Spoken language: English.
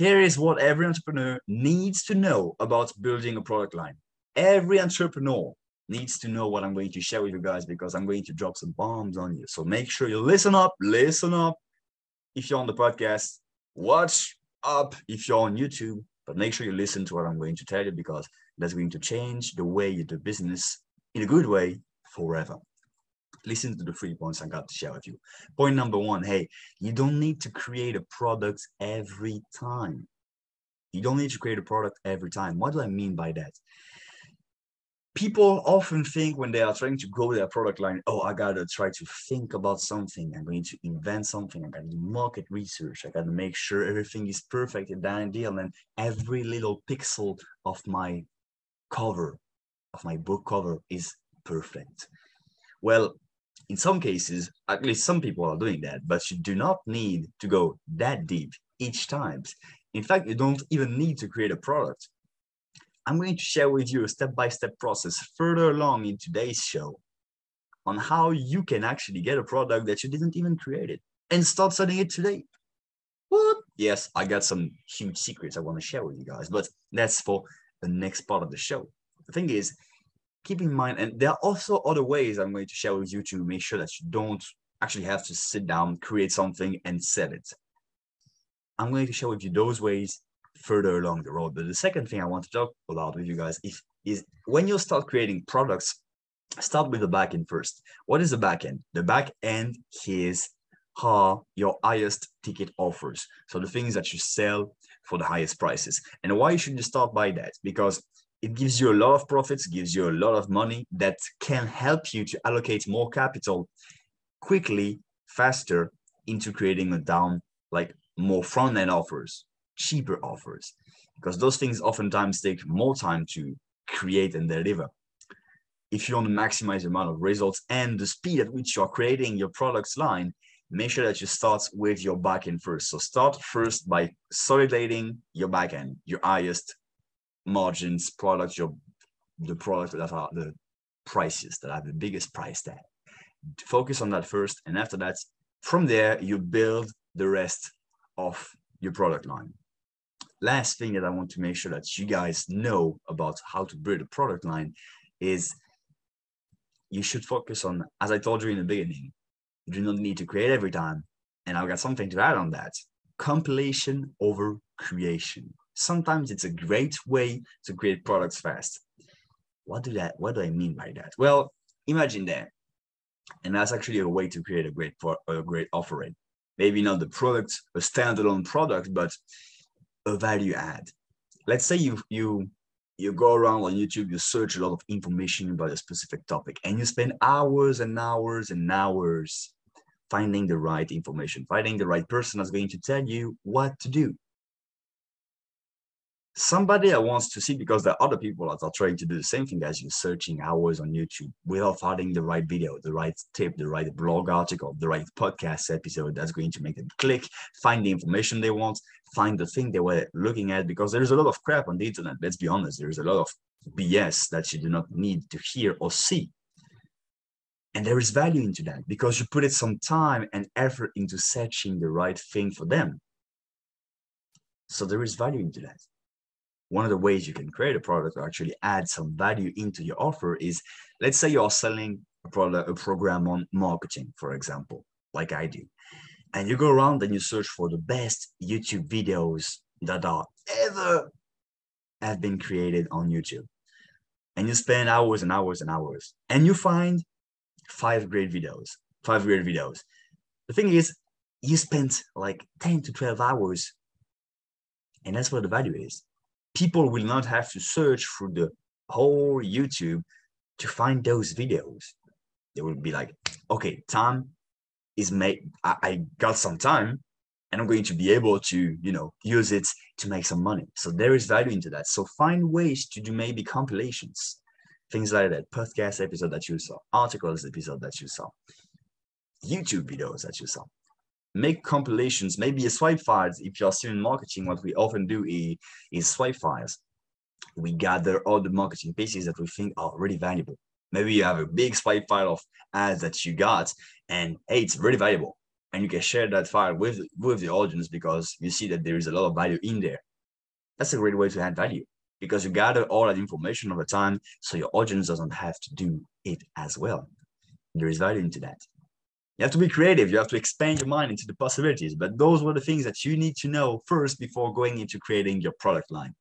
here is what every entrepreneur needs to know about building a product line. Every entrepreneur needs to know what I'm going to share with you guys because I'm going to drop some bombs on you. So make sure you listen up, listen up. If you're on the podcast, watch up if you're on YouTube, but make sure you listen to what I'm going to tell you because that's going to change the way you do business in a good way forever. Listen to the three points I got to share with you. Point number one hey, you don't need to create a product every time. You don't need to create a product every time. What do I mean by that? people often think when they are trying to grow their product line, oh, I gotta try to think about something. I'm going to invent something. I gotta do market research. I gotta make sure everything is perfect and ideal. And every little pixel of my cover, of my book cover, is perfect. Well, in some cases, at least some people are doing that, but you do not need to go that deep each time. In fact, you don't even need to create a product I'm going to share with you a step-by-step process further along in today's show on how you can actually get a product that you didn't even create it and start selling it today. What? Yes, I got some huge secrets I want to share with you guys, but that's for the next part of the show. The thing is, keep in mind, and there are also other ways I'm going to share with you to make sure that you don't actually have to sit down, create something, and sell it. I'm going to share with you those ways further along the road. But the second thing I want to talk about with you guys is, is when you start creating products, start with the backend first. What is the backend? The backend is how your highest ticket offers. So the things that you sell for the highest prices. And why should you start by that? Because it gives you a lot of profits, gives you a lot of money that can help you to allocate more capital quickly, faster into creating a down, like more front end offers cheaper offers because those things oftentimes take more time to create and deliver. If you want to maximize the amount of results and the speed at which you're creating your products line, make sure that you start with your backend first. So start first by solidating your backend, your highest margins products, your the products that are the prices that have the biggest price tag. Focus on that first, and after that, from there you build the rest of your product line last thing that I want to make sure that you guys know about how to build a product line is you should focus on, as I told you in the beginning, you do not need to create every time. And I've got something to add on that compilation over creation. Sometimes it's a great way to create products fast. What do that? What do I mean by that? Well, imagine that, and that's actually a way to create a great a great offering. Maybe not the product, a standalone product, but a value add. Let's say you you you go around on YouTube, you search a lot of information about a specific topic, and you spend hours and hours and hours finding the right information, finding the right person that's going to tell you what to do somebody that wants to see because there are other people that are trying to do the same thing as you searching hours on youtube without finding the right video the right tip the right blog article the right podcast episode that's going to make them click find the information they want find the thing they were looking at because there's a lot of crap on the internet let's be honest. There's a lot of bs that you do not need to hear or see. And there is value into that because you put it some time and effort into searching the right thing for them. So there is value into that one of the ways you can create a product or actually add some value into your offer is let's say you're selling a product a program on marketing for example like i do. And you go around and you search for the best youtube videos that are ever have been created on youtube. And you spend hours and hours and hours and you find five great videos five great videos. The thing is you spent like 10 to 12 hours and that's what the value is people will not have to search through the whole YouTube to find those videos. They will be like, okay, time is made. I, I got some time and I'm going to be able to, you know, use it to make some money. So there is value into that. So find ways to do maybe compilations, things like that, podcast episode that you saw, articles episode that you saw, YouTube videos that you saw make compilations, maybe a swipe files. If you're still in marketing, what we often do is, is swipe files. We gather all the marketing pieces that we think are really valuable. Maybe you have a big swipe file of ads that you got, and hey, it's really valuable. and you can share that file with with the audience because you see that there is a lot of value in there that's a great way to add value because you gather all that information over time so your audience doesn't have to do it as well there is value into that you have to be creative. You have to expand your mind into the possibilities. But those were the things that you need to know first before going into creating your product line